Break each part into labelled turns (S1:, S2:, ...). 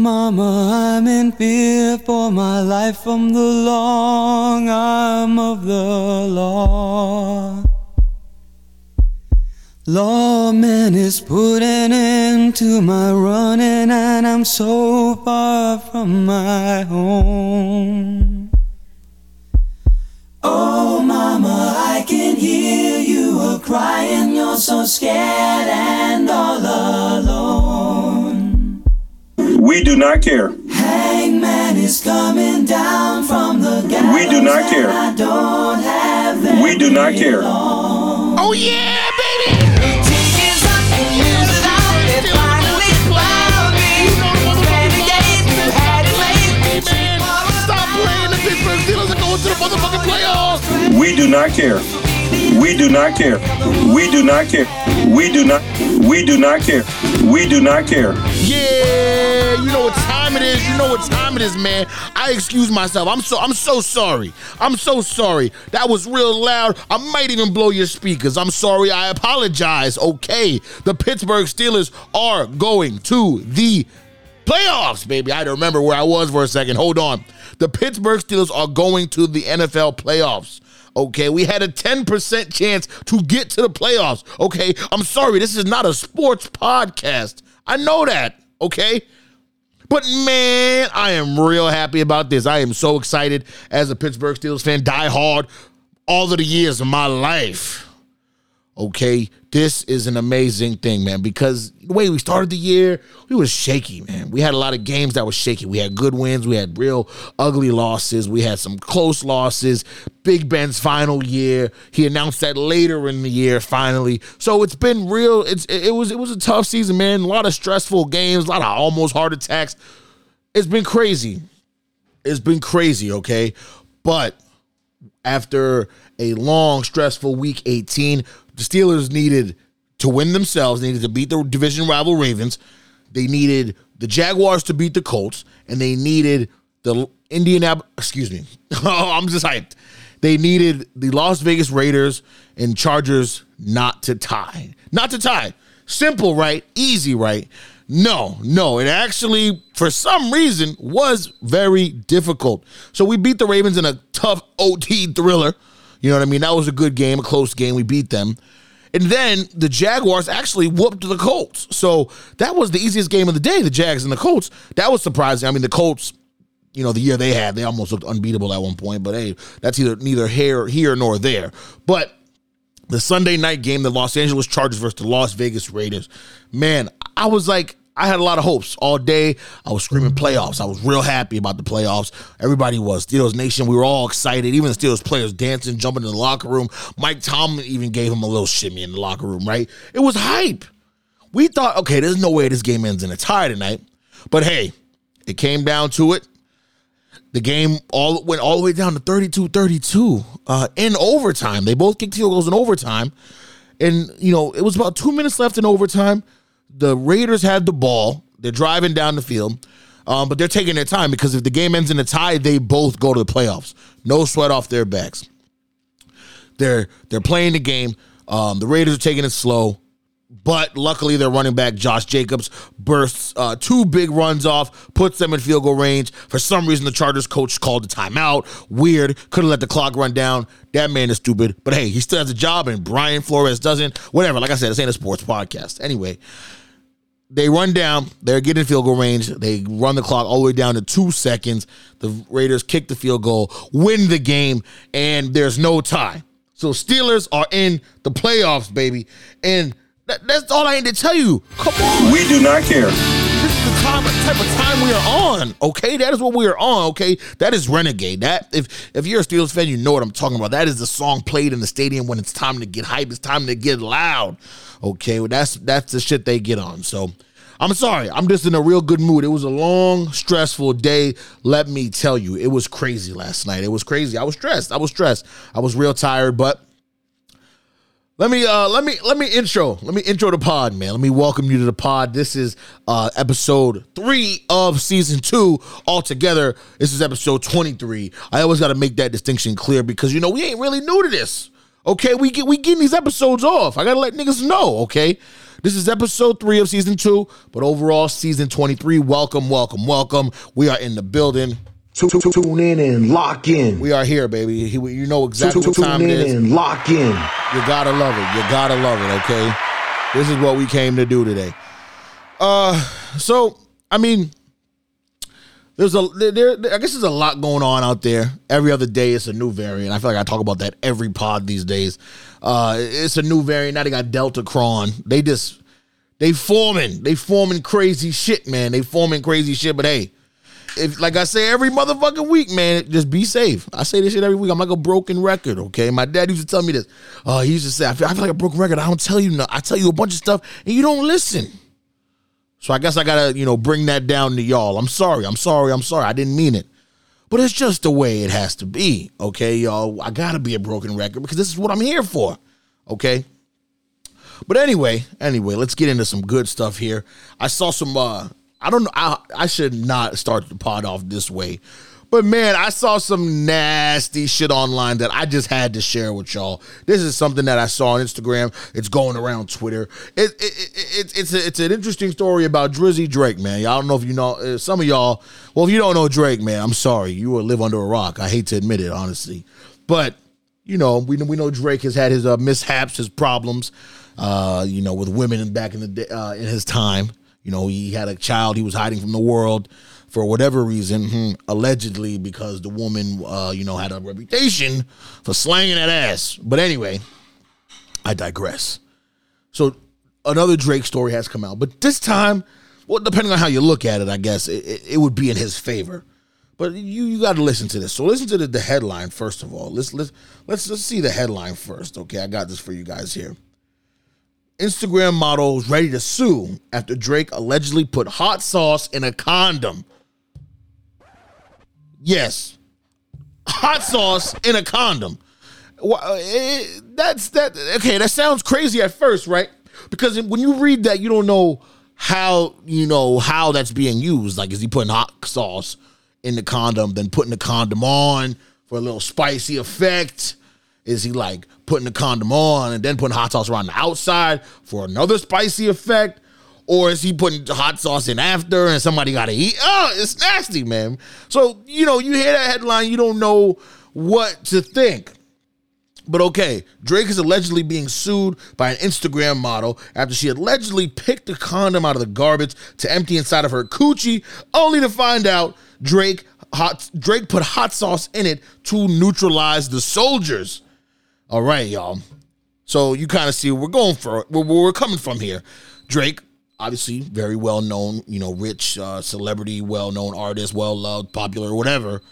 S1: mama, I'm in fear for my life from the long arm of the law. Lawman is putting an to my running, and I'm so far from my home. Oh, mama, I can hear you a crying. You're so scared and all alone.
S2: We do not care.
S1: Hangman is coming down from the gallows.
S2: We do not care.
S1: and I don't have
S2: We do not care.
S3: Oh yeah, baby. Stop playing the Pittsburgh Steelers are going to the motherfucking playoffs.
S2: We do not care. We do not care. We do not care. We do not. We do not care. We do not care.
S3: Yeah, you know what time it is. You know what time it is, man. I excuse myself. I'm so I'm so sorry. I'm so sorry. That was real loud. I might even blow your speakers. I'm sorry. I apologize. Okay. The Pittsburgh Steelers are going to the playoffs, baby. I remember where I was for a second. Hold on. The Pittsburgh Steelers are going to the NFL playoffs. Okay, we had a 10% chance to get to the playoffs. Okay, I'm sorry, this is not a sports podcast. I know that. Okay, but man, I am real happy about this. I am so excited as a Pittsburgh Steelers fan, die hard all of the years of my life. Okay, this is an amazing thing, man, because the way we started the year, we was shaky, man. We had a lot of games that was shaky. We had good wins, we had real ugly losses, we had some close losses. Big Ben's final year, he announced that later in the year finally. So it's been real it's it was it was a tough season, man. A lot of stressful games, a lot of almost heart attacks. It's been crazy. It's been crazy, okay? But after a long, stressful week 18, the Steelers needed to win themselves, needed to beat the division rival Ravens. They needed the Jaguars to beat the Colts, and they needed the Indianapolis, excuse me. oh, I'm just hyped. They needed the Las Vegas Raiders and Chargers not to tie. Not to tie. Simple, right? Easy, right? No, no. It actually, for some reason, was very difficult. So we beat the Ravens in a tough OT thriller. You know what I mean? That was a good game, a close game. We beat them. And then the Jaguars actually whooped the Colts. So that was the easiest game of the day, the Jags and the Colts. That was surprising. I mean, the Colts, you know, the year they had, they almost looked unbeatable at one point, but hey, that's either neither here, here nor there. But the Sunday night game, the Los Angeles Chargers versus the Las Vegas Raiders. Man, I was like, I had a lot of hopes all day. I was screaming playoffs. I was real happy about the playoffs. Everybody was. Steelers Nation, we were all excited. Even the Steelers players dancing, jumping in the locker room. Mike Tomlin even gave him a little shimmy in the locker room, right? It was hype. We thought, okay, there's no way this game ends in a tie tonight. But hey, it came down to it. The game all went all the way down to 32-32 uh, in overtime. They both kicked field goals in overtime. And, you know, it was about two minutes left in overtime. The Raiders had the ball. They're driving down the field. Um, but they're taking their time because if the game ends in a tie, they both go to the playoffs. No sweat off their backs. They're they're playing the game. Um, the Raiders are taking it slow, but luckily their running back Josh Jacobs bursts uh, two big runs off, puts them in field goal range. For some reason, the Chargers coach called a timeout. Weird. Could have let the clock run down. That man is stupid. But hey, he still has a job, and Brian Flores doesn't. Whatever. Like I said, this ain't a sports podcast. Anyway, they run down. They're getting field goal range. They run the clock all the way down to two seconds. The Raiders kick the field goal, win the game, and there's no tie. So Steelers are in the playoffs, baby. And that, that's all I need to tell you. Come on.
S2: We do not care.
S3: This is the time, type of time we are on. Okay, that is what we are on. Okay, that is Renegade. That if if you're a Steelers fan, you know what I'm talking about. That is the song played in the stadium when it's time to get hype. It's time to get loud. Okay, well that's that's the shit they get on. So I'm sorry. I'm just in a real good mood. It was a long, stressful day. Let me tell you, it was crazy last night. It was crazy. I was stressed. I was stressed. I was real tired, but let me uh let me let me intro. Let me intro the pod, man. Let me welcome you to the pod. This is uh episode 3 of season 2 altogether. This is episode 23. I always got to make that distinction clear because you know, we ain't really new to this. Okay, we get we getting these episodes off. I gotta let niggas know. Okay, this is episode three of season two, but overall season twenty three. Welcome, welcome, welcome. We are in the building.
S4: Tune in and lock in.
S3: We are here, baby. You know exactly what time it is.
S4: Tune in and lock in.
S3: You gotta love it. You gotta love it. Okay, this is what we came to do today. Uh, so I mean, there's a there, there. I guess there's a lot going on out there. Every other day, it's a new variant. I feel like I talk about that every pod these days. Uh, it's a new variant. Now they got Delta Cron. They just they forming. They forming crazy shit, man. They forming crazy shit. But hey, if like I say every motherfucking week, man, just be safe. I say this shit every week. I'm like a broken record, okay? My dad used to tell me this. Uh, he used to say, I feel, I feel like a broken record. I don't tell you no. I tell you a bunch of stuff and you don't listen. So I guess I gotta, you know, bring that down to y'all. I'm sorry. I'm sorry. I'm sorry. I didn't mean it. But it's just the way it has to be. Okay, y'all. I gotta be a broken record because this is what I'm here for. Okay. But anyway, anyway, let's get into some good stuff here. I saw some uh I don't know I I should not start the pod off this way. But man, I saw some nasty shit online that I just had to share with y'all. This is something that I saw on Instagram. It's going around Twitter. It, it, it, it it's a, it's an interesting story about Drizzy Drake, man. Y'all don't know if you know. Uh, some of y'all, well, if you don't know Drake, man, I'm sorry. You will live under a rock. I hate to admit it, honestly, but you know, we we know Drake has had his uh, mishaps, his problems, uh, you know, with women back in the day, uh, in his time. You know, he had a child he was hiding from the world for whatever reason, hmm, allegedly because the woman, uh, you know, had a reputation for slanging that ass. But anyway, I digress. So another Drake story has come out, but this time, well, depending on how you look at it, I guess it, it, it would be in his favor. But you you got to listen to this. So listen to the, the headline first of all. Let's let's let's let's see the headline first. Okay, I got this for you guys here. Instagram models ready to sue after Drake allegedly put hot sauce in a condom. Yes, hot sauce in a condom. Eh, That's that. Okay, that sounds crazy at first, right? Because when you read that, you don't know how you know how that's being used. Like, is he putting hot sauce in the condom, then putting the condom on for a little spicy effect? Is he like putting the condom on and then putting hot sauce around the outside for another spicy effect? Or is he putting hot sauce in after and somebody got to eat? Oh, it's nasty, man. So, you know, you hear that headline, you don't know what to think. But okay, Drake is allegedly being sued by an Instagram model after she allegedly picked a condom out of the garbage to empty inside of her coochie, only to find out Drake hot Drake put hot sauce in it to neutralize the soldiers. All right, y'all. So you kind of see where we're going for where where we're coming from here. Drake, obviously very well known, you know, rich uh, celebrity, well known artist, well loved, popular, whatever.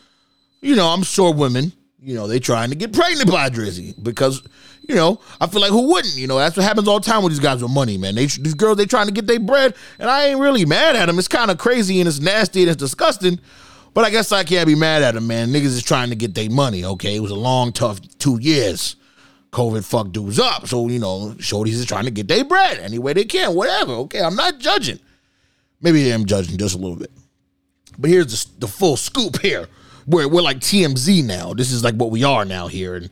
S3: You know, I'm sure women, you know, they trying to get pregnant by Drizzy because, you know, I feel like who wouldn't? You know, that's what happens all the time with these guys with money, man. They these girls they trying to get their bread, and I ain't really mad at them. It's kind of crazy and it's nasty and it's disgusting. But I guess I can't be mad at them, man. Niggas is trying to get their money, okay? It was a long, tough two years. COVID fucked dudes up. So, you know, shorties is trying to get their bread any way they can, whatever. Okay, I'm not judging. Maybe I am judging just a little bit. But here's the, the full scoop here. We're, we're like TMZ now. This is like what we are now here. And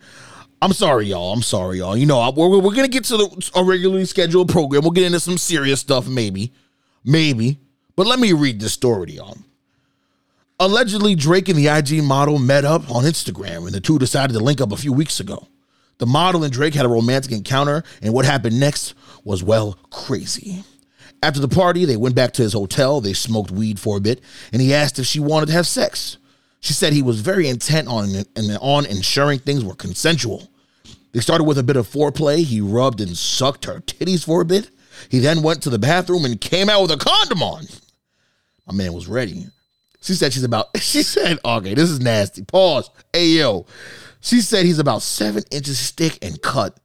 S3: I'm sorry, y'all. I'm sorry, y'all. You know, I- we're, we're going to get to the, a regularly scheduled program. We'll get into some serious stuff, maybe. Maybe. But let me read this story to y'all. Allegedly, Drake and the IG model met up on Instagram, and the two decided to link up a few weeks ago. The model and Drake had a romantic encounter, and what happened next was, well, crazy. After the party, they went back to his hotel, they smoked weed for a bit, and he asked if she wanted to have sex. She said he was very intent on, on ensuring things were consensual. They started with a bit of foreplay. He rubbed and sucked her titties for a bit. He then went to the bathroom and came out with a condom on. My man was ready. She said she's about, she said, okay, this is nasty. Pause. Hey, yo. She said he's about seven inches thick and cut.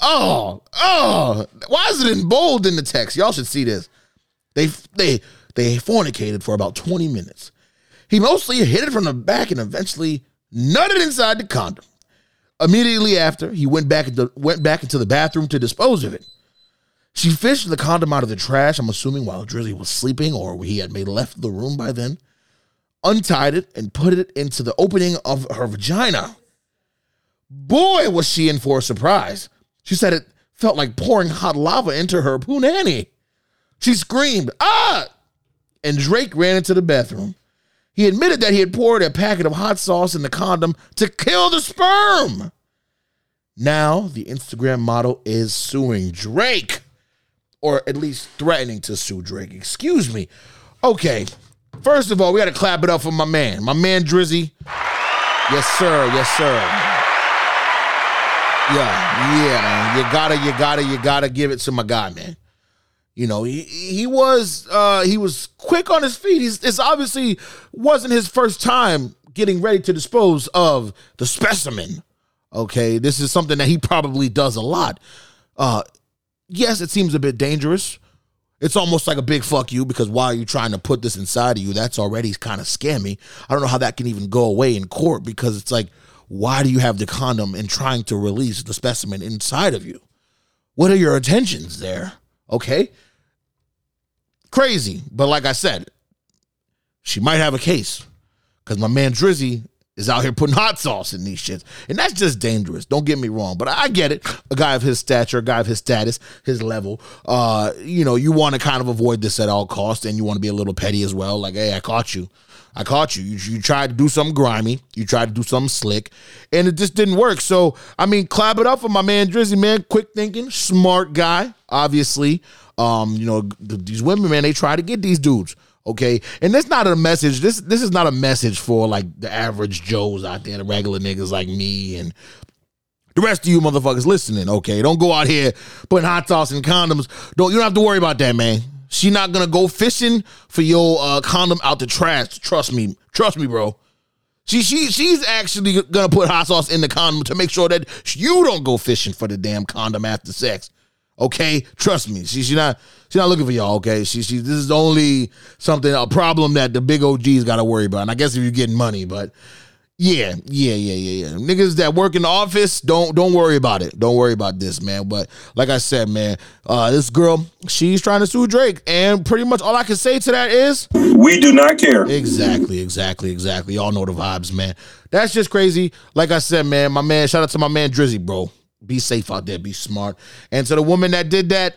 S3: Oh, oh. Why is it in bold in the text? Y'all should see this. They, they, they fornicated for about 20 minutes. He mostly hit it from the back and eventually nutted inside the condom. Immediately after, he went back into, went back into the bathroom to dispose of it. She fished the condom out of the trash, I'm assuming while Drizzy was sleeping or he had made left the room by then, untied it, and put it into the opening of her vagina. Boy, was she in for a surprise. She said it felt like pouring hot lava into her punani. She screamed, ah! And Drake ran into the bathroom. He admitted that he had poured a packet of hot sauce in the condom to kill the sperm. Now, the Instagram model is suing Drake, or at least threatening to sue Drake. Excuse me. Okay, first of all, we got to clap it up for my man, my man Drizzy. Yes, sir. Yes, sir. Yeah, yeah, man. You gotta, you gotta, you gotta give it to my guy, man. You know, he he was uh he was quick on his feet. He's it's obviously wasn't his first time getting ready to dispose of the specimen. Okay, this is something that he probably does a lot. Uh yes, it seems a bit dangerous. It's almost like a big fuck you because why are you trying to put this inside of you? That's already kind of scammy. I don't know how that can even go away in court because it's like, why do you have the condom and trying to release the specimen inside of you? What are your intentions there? Okay. Crazy. But like I said, she might have a case because my man Drizzy is out here putting hot sauce in these shits. And that's just dangerous. Don't get me wrong. But I get it. A guy of his stature, a guy of his status, his level, uh, you know, you want to kind of avoid this at all costs and you want to be a little petty as well. Like, hey, I caught you. I caught you. you. You tried to do something grimy. You tried to do something slick, and it just didn't work. So, I mean, clap it up for my man Drizzy, man. Quick thinking, smart guy, obviously. Um, you know, th- these women, man, they try to get these dudes. Okay, and that's not a message. This this is not a message for like the average Joes out there, the regular niggas like me and the rest of you motherfuckers listening. Okay, don't go out here putting hot sauce and condoms. Don't you don't have to worry about that, man. She not gonna go fishing for your uh, condom out the trash. Trust me, trust me, bro. She she she's actually gonna put hot sauce in the condom to make sure that you don't go fishing for the damn condom after sex. Okay, trust me. She, she not she not looking for y'all. Okay, she she this is only something a problem that the big OGs got to worry about. And I guess if you're getting money, but yeah, yeah, yeah, yeah, yeah. Niggas that work in the office, don't don't worry about it. Don't worry about this, man. But like I said, man, uh, this girl, she's trying to sue Drake, and pretty much all I can say to that is,
S2: We do not care.
S3: exactly, exactly, exactly. Y'all know the vibes, man. That's just crazy. Like I said, man, my man, shout out to my man Drizzy, bro. Be safe out there, be smart. And to the woman that did that,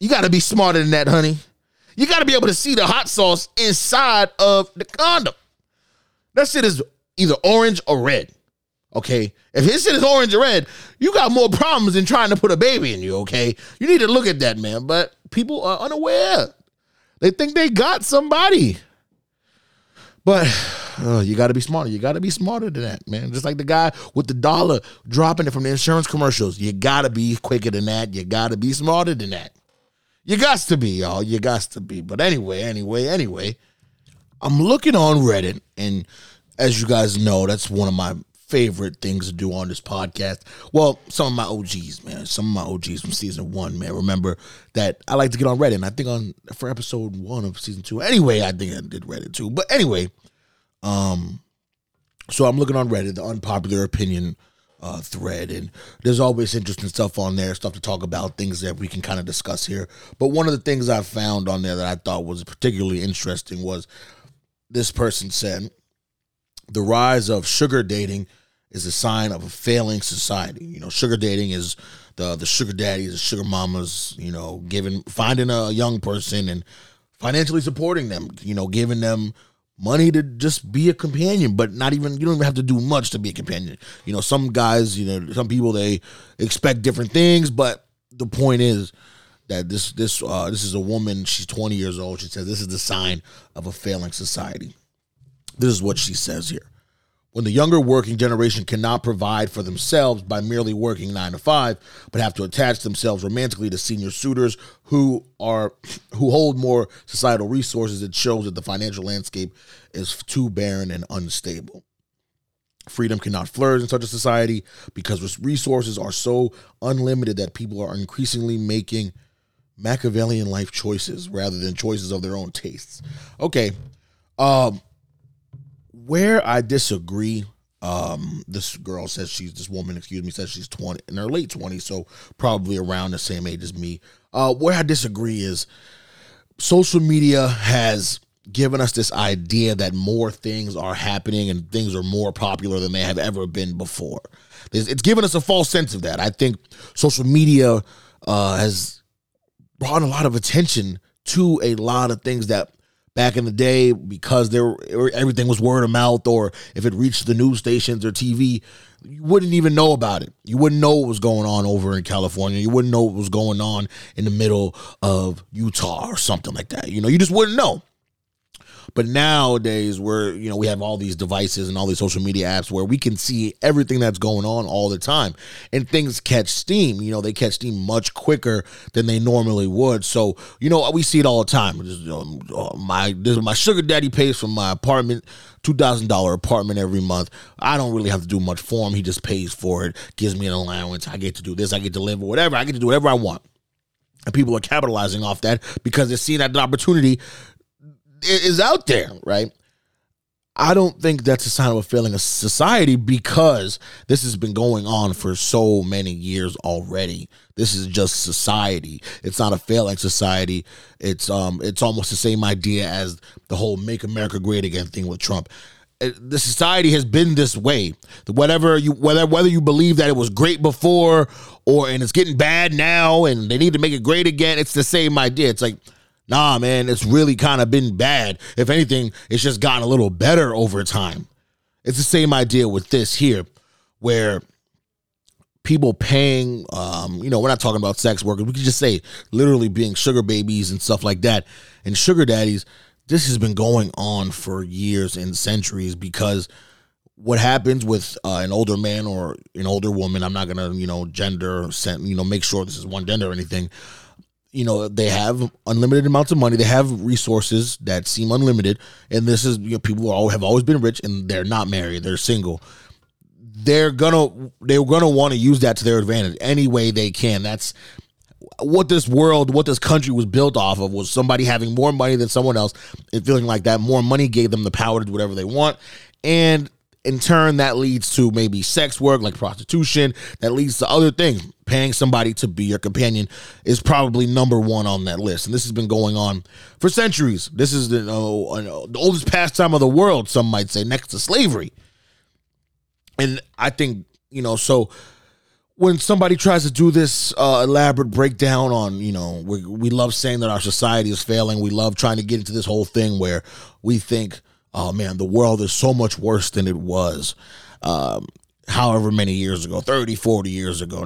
S3: you got to be smarter than that, honey. You got to be able to see the hot sauce inside of the condom. That shit is either orange or red. Okay. If his shit is orange or red, you got more problems than trying to put a baby in you. Okay. You need to look at that, man. But people are unaware. They think they got somebody. But uh, you got to be smarter. You got to be smarter than that, man. Just like the guy with the dollar dropping it from the insurance commercials. You got to be quicker than that. You got to be smarter than that. You got to be, y'all. You got to be. But anyway, anyway, anyway, I'm looking on Reddit, and as you guys know, that's one of my favorite things to do on this podcast. Well, some of my OGs, man, some of my OGs from season one, man. Remember that I like to get on Reddit. And I think on for episode one of season two. Anyway, I think I did Reddit too. But anyway, um, so I'm looking on Reddit, the unpopular opinion uh, thread, and there's always interesting stuff on there, stuff to talk about, things that we can kind of discuss here. But one of the things I found on there that I thought was particularly interesting was this person said the rise of sugar dating is a sign of a failing society. You know, sugar dating is the the sugar daddies, the sugar mamas, you know, giving finding a young person and financially supporting them, you know, giving them money to just be a companion, but not even you don't even have to do much to be a companion. You know, some guys, you know, some people they expect different things, but the point is that this this uh this is a woman, she's 20 years old. She says this is the sign of a failing society. This is what she says here. When the younger working generation cannot provide for themselves by merely working nine to five, but have to attach themselves romantically to senior suitors who are who hold more societal resources, it shows that the financial landscape is too barren and unstable. Freedom cannot flourish in such a society because resources are so unlimited that people are increasingly making Machiavellian life choices rather than choices of their own tastes. Okay. Um where I disagree, um, this girl says she's this woman, excuse me, says she's 20 in her late 20s, so probably around the same age as me. Uh, where I disagree is social media has given us this idea that more things are happening and things are more popular than they have ever been before. It's, it's given us a false sense of that. I think social media uh, has brought a lot of attention to a lot of things that back in the day because there everything was word of mouth or if it reached the news stations or TV you wouldn't even know about it. You wouldn't know what was going on over in California. You wouldn't know what was going on in the middle of Utah or something like that. You know, you just wouldn't know. But nowadays, where you know we have all these devices and all these social media apps where we can see everything that's going on all the time, and things catch steam. You know, they catch steam much quicker than they normally would. So you know, we see it all the time. Know, uh, my this, my sugar daddy pays for my apartment, two thousand dollar apartment every month. I don't really have to do much for him. He just pays for it, gives me an allowance. I get to do this. I get to live or whatever. I get to do whatever I want. And people are capitalizing off that because they're seeing that opportunity is out there, right? I don't think that's a sign of a failing of society because this has been going on for so many years already. This is just society. It's not a failing society. It's um it's almost the same idea as the whole make America great again thing with Trump. Uh, the society has been this way. Whatever you whether whether you believe that it was great before or and it's getting bad now and they need to make it great again, it's the same idea. It's like Nah, man, it's really kind of been bad. If anything, it's just gotten a little better over time. It's the same idea with this here, where people paying, um, you know, we're not talking about sex workers. We could just say literally being sugar babies and stuff like that. And sugar daddies, this has been going on for years and centuries because what happens with uh, an older man or an older woman, I'm not going to, you know, gender, you know, make sure this is one gender or anything you know they have unlimited amounts of money. They have resources that seem unlimited. And this is you know people all have always been rich and they're not married. They're single. They're gonna they're gonna want to use that to their advantage any way they can. That's what this world what this country was built off of was somebody having more money than someone else and feeling like that more money gave them the power to do whatever they want. And in turn, that leads to maybe sex work like prostitution. That leads to other things. Paying somebody to be your companion is probably number one on that list. And this has been going on for centuries. This is the, uh, the oldest pastime of the world, some might say, next to slavery. And I think, you know, so when somebody tries to do this uh, elaborate breakdown on, you know, we, we love saying that our society is failing. We love trying to get into this whole thing where we think oh man, the world is so much worse than it was. Um, however many years ago 30 40 years ago.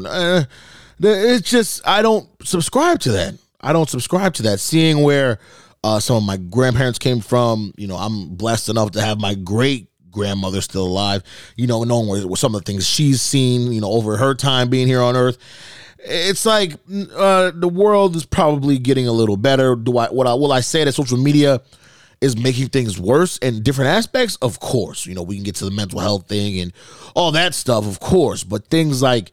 S3: It's just i don't subscribe to that. I don't subscribe to that. Seeing where uh, some of my grandparents came from you know i'm blessed enough to have my great grandmother still alive you know knowing where, some of the things she's seen you know over her time being here on earth. It's like uh, the world is probably getting a little better. Do i what i will i say that social media is making things worse in different aspects, of course. You know, we can get to the mental health thing and all that stuff, of course. But things like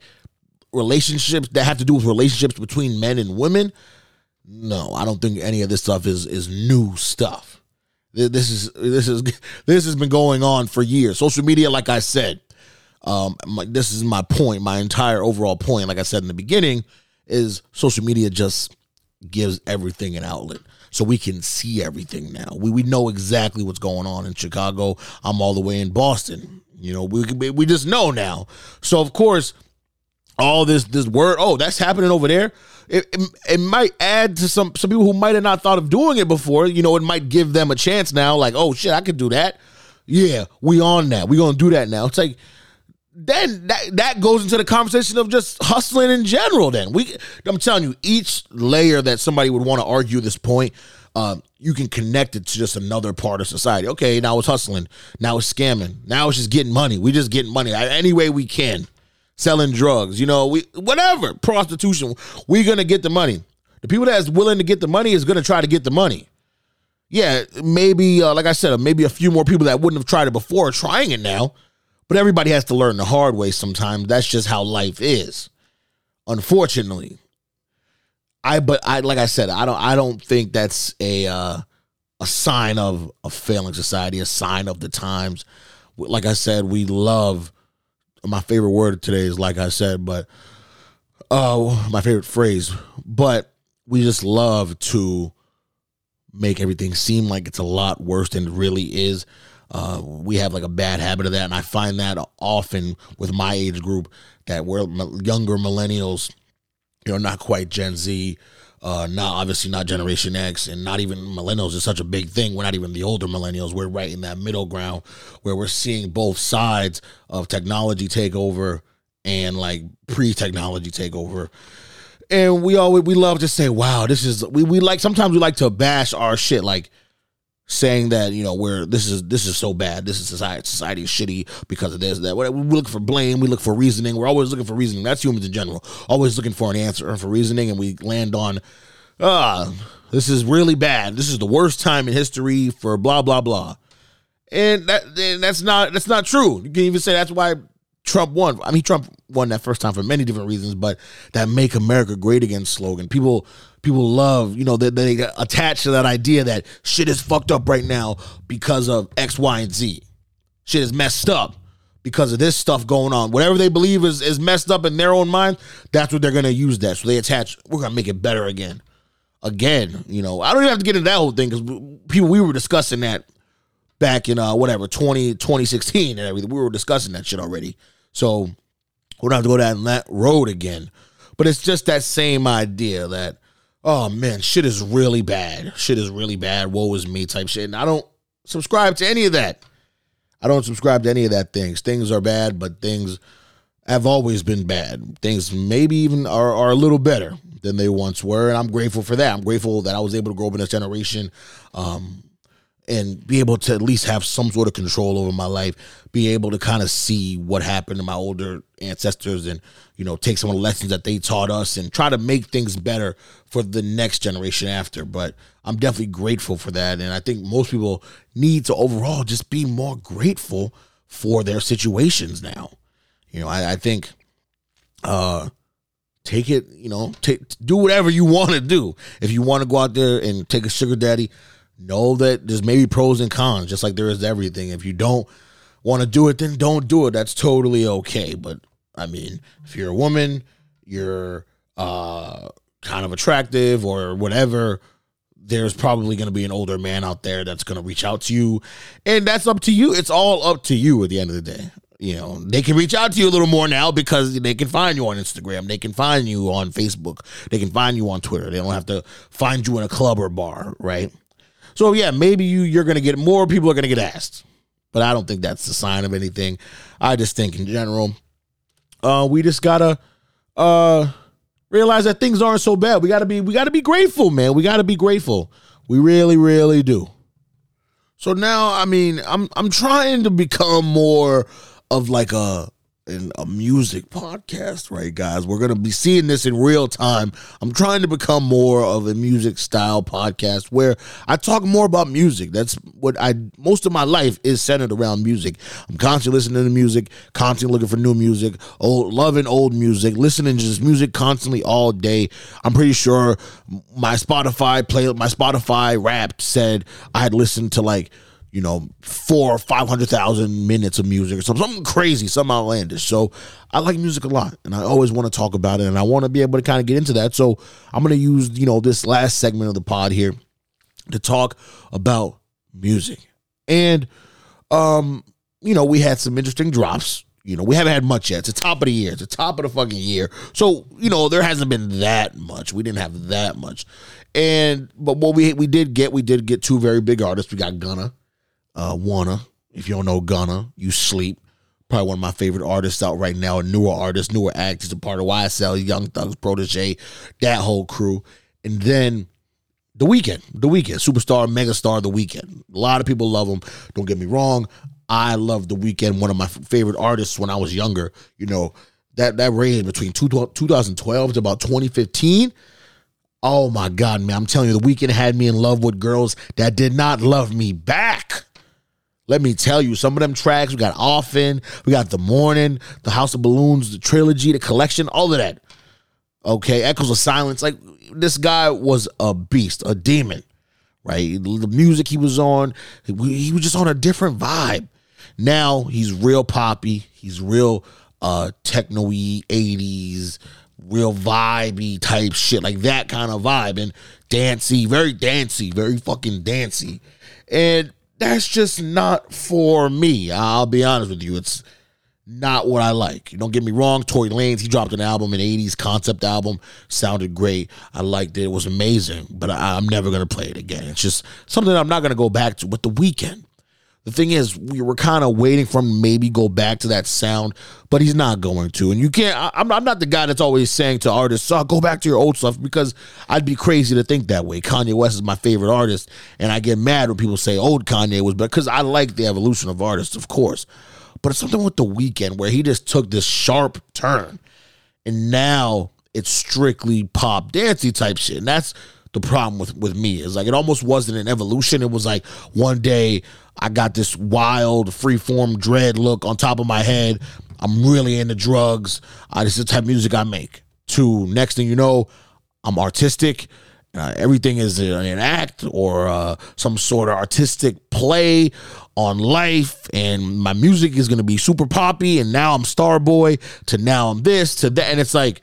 S3: relationships that have to do with relationships between men and women, no, I don't think any of this stuff is is new stuff. This is this is this has been going on for years. Social media, like I said, um, my, this is my point. My entire overall point, like I said in the beginning, is social media just gives everything an outlet so we can see everything now. We we know exactly what's going on in Chicago. I'm all the way in Boston. You know, we we just know now. So of course, all this this word, oh, that's happening over there. It, it, it, might add to some some people who might have not thought of doing it before. You know, it might give them a chance now. Like, oh shit, I could do that. Yeah, we on that. We gonna do that now. It's like then that that goes into the conversation of just hustling in general. Then we, I'm telling you, each layer that somebody would want to argue this point, um, you can connect it to just another part of society. Okay, now it's hustling, now it's scamming, now it's just getting money. We just getting money any way we can, selling drugs. You know, we whatever prostitution. We're gonna get the money. The people that's willing to get the money is gonna try to get the money. Yeah, maybe uh, like I said, maybe a few more people that wouldn't have tried it before are trying it now but everybody has to learn the hard way sometimes. That's just how life is. Unfortunately. I but I like I said, I don't I don't think that's a uh a sign of a failing society, a sign of the times. Like I said, we love my favorite word today is like I said, but uh my favorite phrase, but we just love to make everything seem like it's a lot worse than it really is. Uh, we have like a bad habit of that, and I find that often with my age group that we're younger millennials, you know, not quite Gen Z, uh, not obviously not Generation X, and not even millennials is such a big thing. We're not even the older millennials. We're right in that middle ground where we're seeing both sides of technology take over and like pre-technology take over and we always we love to say, "Wow, this is we we like." Sometimes we like to bash our shit, like saying that you know we're this is this is so bad. This is society society is shitty because of this that. We look for blame. We look for reasoning. We're always looking for reasoning. That's humans in general. Always looking for an answer and for reasoning, and we land on, ah, this is really bad. This is the worst time in history for blah blah blah. And that and that's not that's not true. You can even say that's why Trump won. I mean, Trump won that first time for many different reasons, but that "Make America Great Again" slogan, people people love. You know, they, they get attached to that idea that shit is fucked up right now because of X, Y, and Z. Shit is messed up because of this stuff going on. Whatever they believe is is messed up in their own mind, that's what they're gonna use that. So they attach. We're gonna make it better again, again. You know, I don't even have to get into that whole thing because people we were discussing that back in uh whatever 20 2016 and everything. We were discussing that shit already. So we don't have to go down that road again. But it's just that same idea that, oh man, shit is really bad. Shit is really bad. Woe is me type shit. And I don't subscribe to any of that. I don't subscribe to any of that things. Things are bad, but things have always been bad. Things maybe even are, are a little better than they once were. And I'm grateful for that. I'm grateful that I was able to grow up in this generation. Um, and be able to at least have some sort of control over my life, be able to kind of see what happened to my older ancestors and, you know, take some of the lessons that they taught us and try to make things better for the next generation after. But I'm definitely grateful for that. And I think most people need to overall just be more grateful for their situations now. You know, I, I think, uh, take it, you know, take, do whatever you want to do. If you want to go out there and take a sugar daddy, know that there's maybe pros and cons, just like there is everything. If you don't want to do it, then don't do it. That's totally okay. But I mean, if you're a woman, you're uh, kind of attractive or whatever, there's probably going to be an older man out there that's going to reach out to you. And that's up to you. It's all up to you at the end of the day. You know, they can reach out to you a little more now because they can find you on Instagram. They can find you on Facebook. They can find you on Twitter. They don't have to find you in a club or bar, right? So yeah, maybe you you're gonna get more people are gonna get asked, but I don't think that's the sign of anything. I just think in general, uh, we just gotta uh realize that things aren't so bad. We gotta be we gotta be grateful, man. We gotta be grateful. We really, really do. So now, I mean, I'm I'm trying to become more of like a in a music podcast, right, guys? We're going to be seeing this in real time. I'm trying to become more of a music style podcast where I talk more about music. That's what I most of my life is centered around music. I'm constantly listening to music, constantly looking for new music, old loving old music, listening to just music constantly all day. I'm pretty sure my Spotify play my Spotify rap said I had listened to like you know, four or five hundred thousand minutes of music or something, something crazy, something outlandish. So I like music a lot, and I always want to talk about it, and I want to be able to kind of get into that. So I'm going to use you know this last segment of the pod here to talk about music, and um, you know, we had some interesting drops. You know, we haven't had much yet. It's the top of the year. It's the top of the fucking year. So, you know, there hasn't been that much. We didn't have that much. And but what we we did get, we did get two very big artists. We got Gunna uh, Wunna. If you don't know Gunna, you sleep. Probably one of my favorite artists out right now, a newer artist, newer act. He's a part of YSL, Young Thugs, Protege, that whole crew. And then The Weeknd, The Weeknd, superstar, megastar, The Weeknd. A lot of people love him. Don't get me wrong. I love The Weeknd, one of my favorite artists when I was younger. You know, that, that range between two, 2012 to about 2015. Oh my God, man. I'm telling you, The Weeknd had me in love with girls that did not love me back. Let me tell you, some of them tracks, we got Often, we got The Morning, The House of Balloons, the trilogy, the collection, all of that. Okay, Echoes of Silence. Like, this guy was a beast, a demon, right? The music he was on, he was just on a different vibe. Now he's real poppy, he's real uh techno-y 80s real vibey type shit, like that kind of vibe, and dancey, very dancey, very fucking dancey, and that's just not for me. I'll be honest with you, it's not what I like. Don't get me wrong. Tory Lanez, he dropped an album, an 80s concept album, sounded great. I liked it. It was amazing, but I, am never going to play it again. It's just something I'm not going to go back to. With The Weeknd, the thing is, we were kind of waiting for him maybe go back to that sound, but he's not going to. And you can't, I, am I'm not the guy that's always saying to artists, oh, go back to your old stuff because I'd be crazy to think that way. Kanye West is my favorite artist, and I get mad when people say old Kanye was because I like the evolution of artists, of course. But it's something with the Weeknd where he just took this sharp turn, and now it's strictly pop dancey type shit. And that's the problem with with me is like it almost wasn't an evolution. It was like one day I got this wild freeform dread look on top of my head. I'm really into drugs. Uh, this is the type of music I make. To next thing you know, I'm artistic uh, everything is an act or uh, some sort of artistic play on life and my music is going to be super poppy and now i'm starboy to now i'm this to that and it's like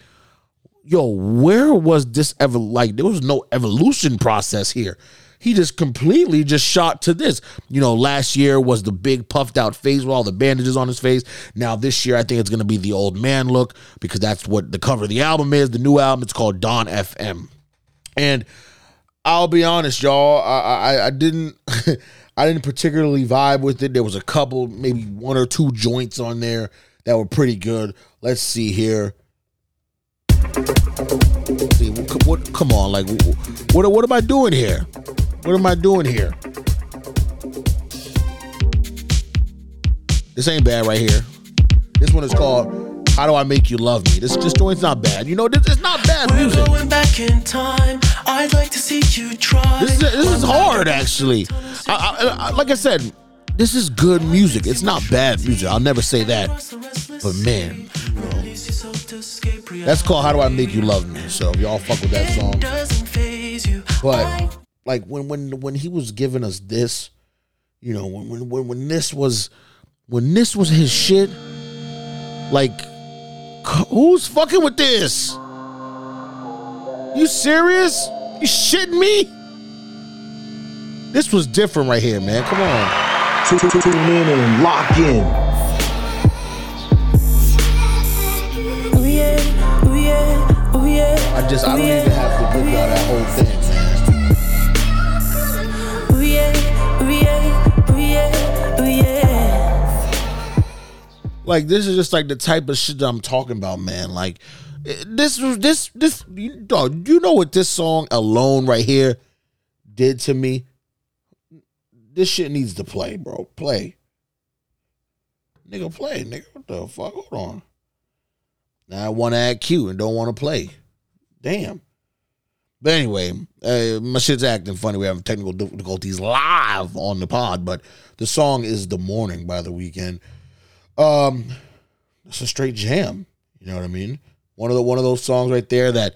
S3: yo where was this ever like there was no evolution process here he just completely just shot to this. You know, last year was the big puffed out face with all the bandages on his face. Now this year, I think it's gonna be the old man look because that's what the cover of the album is. The new album, it's called Dawn FM. And I'll be honest, y'all, I, I, I didn't I didn't particularly vibe with it. There was a couple, maybe one or two joints on there that were pretty good. Let's see here. See what, what come on, like what what am I doing here? What am I doing here? This ain't bad right here. This one is called how do I make you love me? This this joint's not bad. You know, this it's not bad
S5: We're
S3: music.
S5: going back in time. I'd like to see you try.
S3: This is this is hard actually. I, I, I, like I said, this is good music. It's not bad music. I'll never say that. But man, that's called "How Do I Make You Love Me." So y'all fuck with that song. But like when when when he was giving us this, you know, when when when this was when this was his shit, like Who's fucking with this? You serious? You shitting me? This was different right here, man. Come on.
S4: Tune in and lock in.
S3: I just, I don't even have to give y'all that whole thing,
S5: man.
S3: Like this is just like the type of shit that I'm talking about, man. Like eh, this was this this dog. You know what this song alone right here did to me? This shit needs to play, bro. Play. Nigga, play, nigga. What the fuck? Hold on. Now I want to act cute and don't want to play. Damn. But anyway, uh, my shit's acting funny. We have technical difficulties live on the pod, but the song is "The Morning" by the Weeknd. Um, it's a straight jam. You know what I mean? One of the one of those songs right there that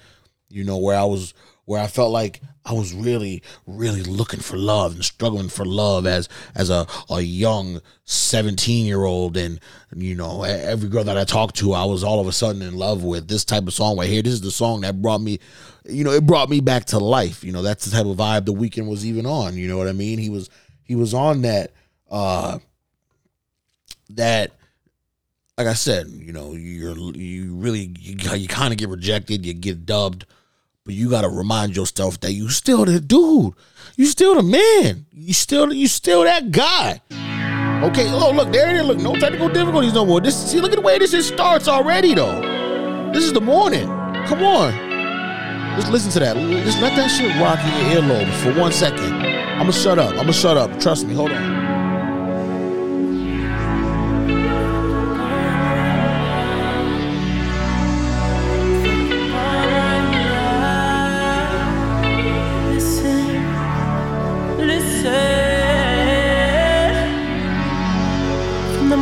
S3: you know where I was where I felt like I was really really looking for love and struggling for love as as a a young 17 year old and you know every girl that I talked to I was all of a sudden in love with this type of song right here. This is the song that brought me you know it brought me back to life. You know that's the type of vibe the Weeknd was even on. You know what I mean? He was he was on that uh that like I said, you know, you're you really you, you kind of get rejected, you get dubbed, but you got to remind yourself that you still the dude, you still the man, you still you still that guy. Okay, oh look, there it is. Look, no technical difficulties no more. This see, look at the way this just starts already though. This is the morning. Come on, just listen to that. Just let that shit rock in your earlobes for one second. I'ma shut up. I'ma shut up. Trust me. Hold on.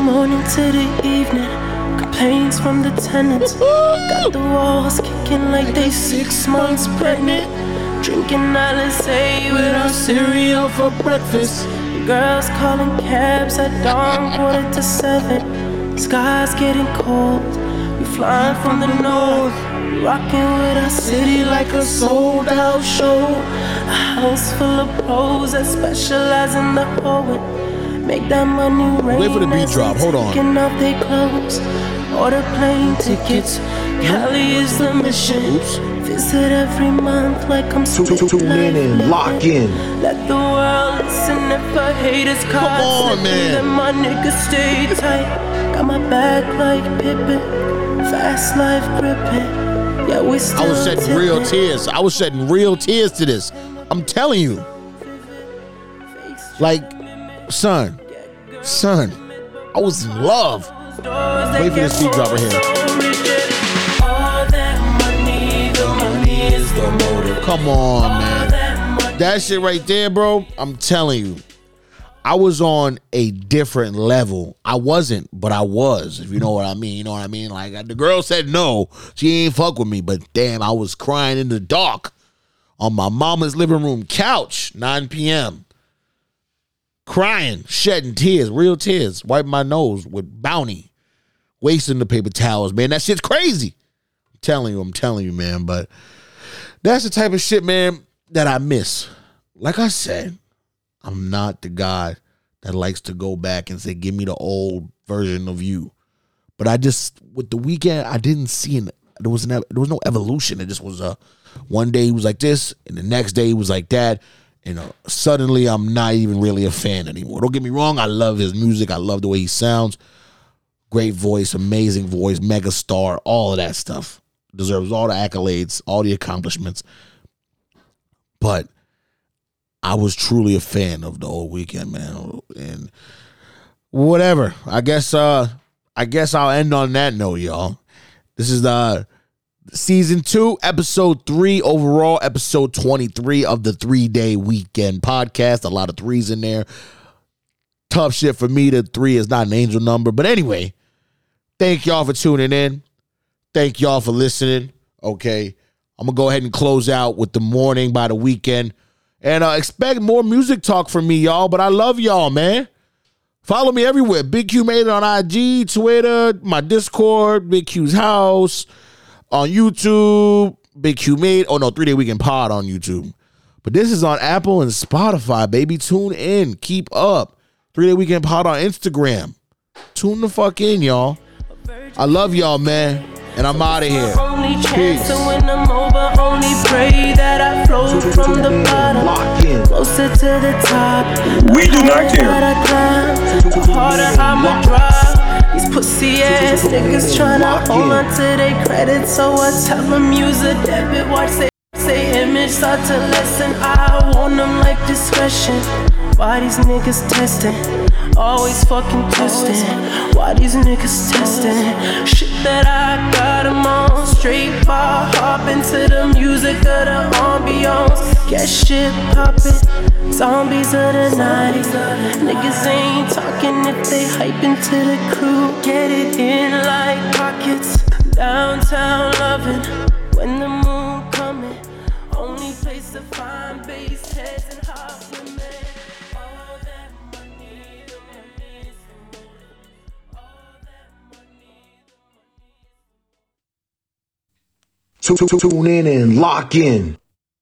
S5: To the evening. Complaints from the tenants. Got the walls kicking like they six months pregnant. Drinking Alizé with our cereal for breakfast. Girls calling cabs at dawn, quarter to seven. Sky's getting cold. We flying from the north. Rocking with our city like a sold out show. A house full of pros that specialize in the poet. Make that money rain.
S3: Wait for the beat drop. Hold on.
S5: Taking off their clothes. Order plane tickets. Cali is the mission.
S3: Oops.
S5: Visit every month like I'm
S4: Tune
S5: sweet
S4: tune in and lock in.
S5: Let the world listen if a haters caught
S3: on,
S5: slipping,
S3: man.
S5: Then my niggas stay tight. Got my back like Pippin. Fast life gripping. Yeah,
S3: I was shedding real tears. I was shedding real tears to this. I'm telling you. Like, son, son, I was in love. Wait for this beat drop right here. Come on, man.
S5: That
S3: shit right there, bro. I'm telling you. I was on a different level. I wasn't, but I was, if you know what I mean. You know what I mean? Like the girl said no, she ain't fuck with me, but damn, I was crying in the dark on my mama's living room couch, 9 p.m. Crying, shedding tears, real tears, wiping my nose with bounty, wasting the paper towels, man. That shit's crazy. I'm telling you, I'm telling you, man. But that's the type of shit, man, that I miss. Like I said, I'm not the guy that likes to go back and say, give me the old version of you. But I just with the Weeknd, I didn't see an there was an, there was no evolution. It just was a one day he was like this, and the next day he was like that. And uh, suddenly I'm not even really a fan anymore. Don't get me wrong, I love his music. I love the way he sounds. Great voice, amazing voice, mega star, all of that stuff. Deserves all the accolades, all the accomplishments. But I was truly a fan of the old Weeknd, man. And whatever. I guess uh I guess I'll end on that note, y'all. This is the season two, episode three, overall, episode 23 of the three day weekend podcast. A lot of threes in there. Tough shit for me. The three is not an angel number. But anyway, thank y'all for tuning in. Thank y'all for listening. Okay. I'm gonna go ahead and close out with the morning by the Weeknd. And uh, expect more music talk from me, y'all. But I love y'all, man. Follow me everywhere. Big Q made it on IG, Twitter, my Discord, Big Q's house, on YouTube, Big Q made. Oh no, three day weekend pod on YouTube. But this is on Apple and Spotify, baby. Tune in. Keep up. Three day weekend pod on Instagram. Tune the fuck in, y'all. I love y'all, man. And I'm out of here.
S5: Only chance
S3: Peace.
S5: to win them over. Only pray that I flow
S4: Tune
S5: from the bottom.
S4: lock in.
S5: Closer to the top.
S2: We do not care.
S5: Harder I climb, the harder I'ma drive. These pussy ass niggas tryna hold on to their credit, so I tell them use a debit. Watch they say image start to lessen. I want them like discretion. Why these niggas testing? Always fucking testing. Why these niggas testing? Shit that I got 'em on. Straight bar hop into the music of the ambiance. Get shit poppin'. Zombies of the night. Niggas ain't talking if they hype into the crew. Get it in like pockets. Downtown loving. When the moon coming. Only place to find
S4: tune in and lock in.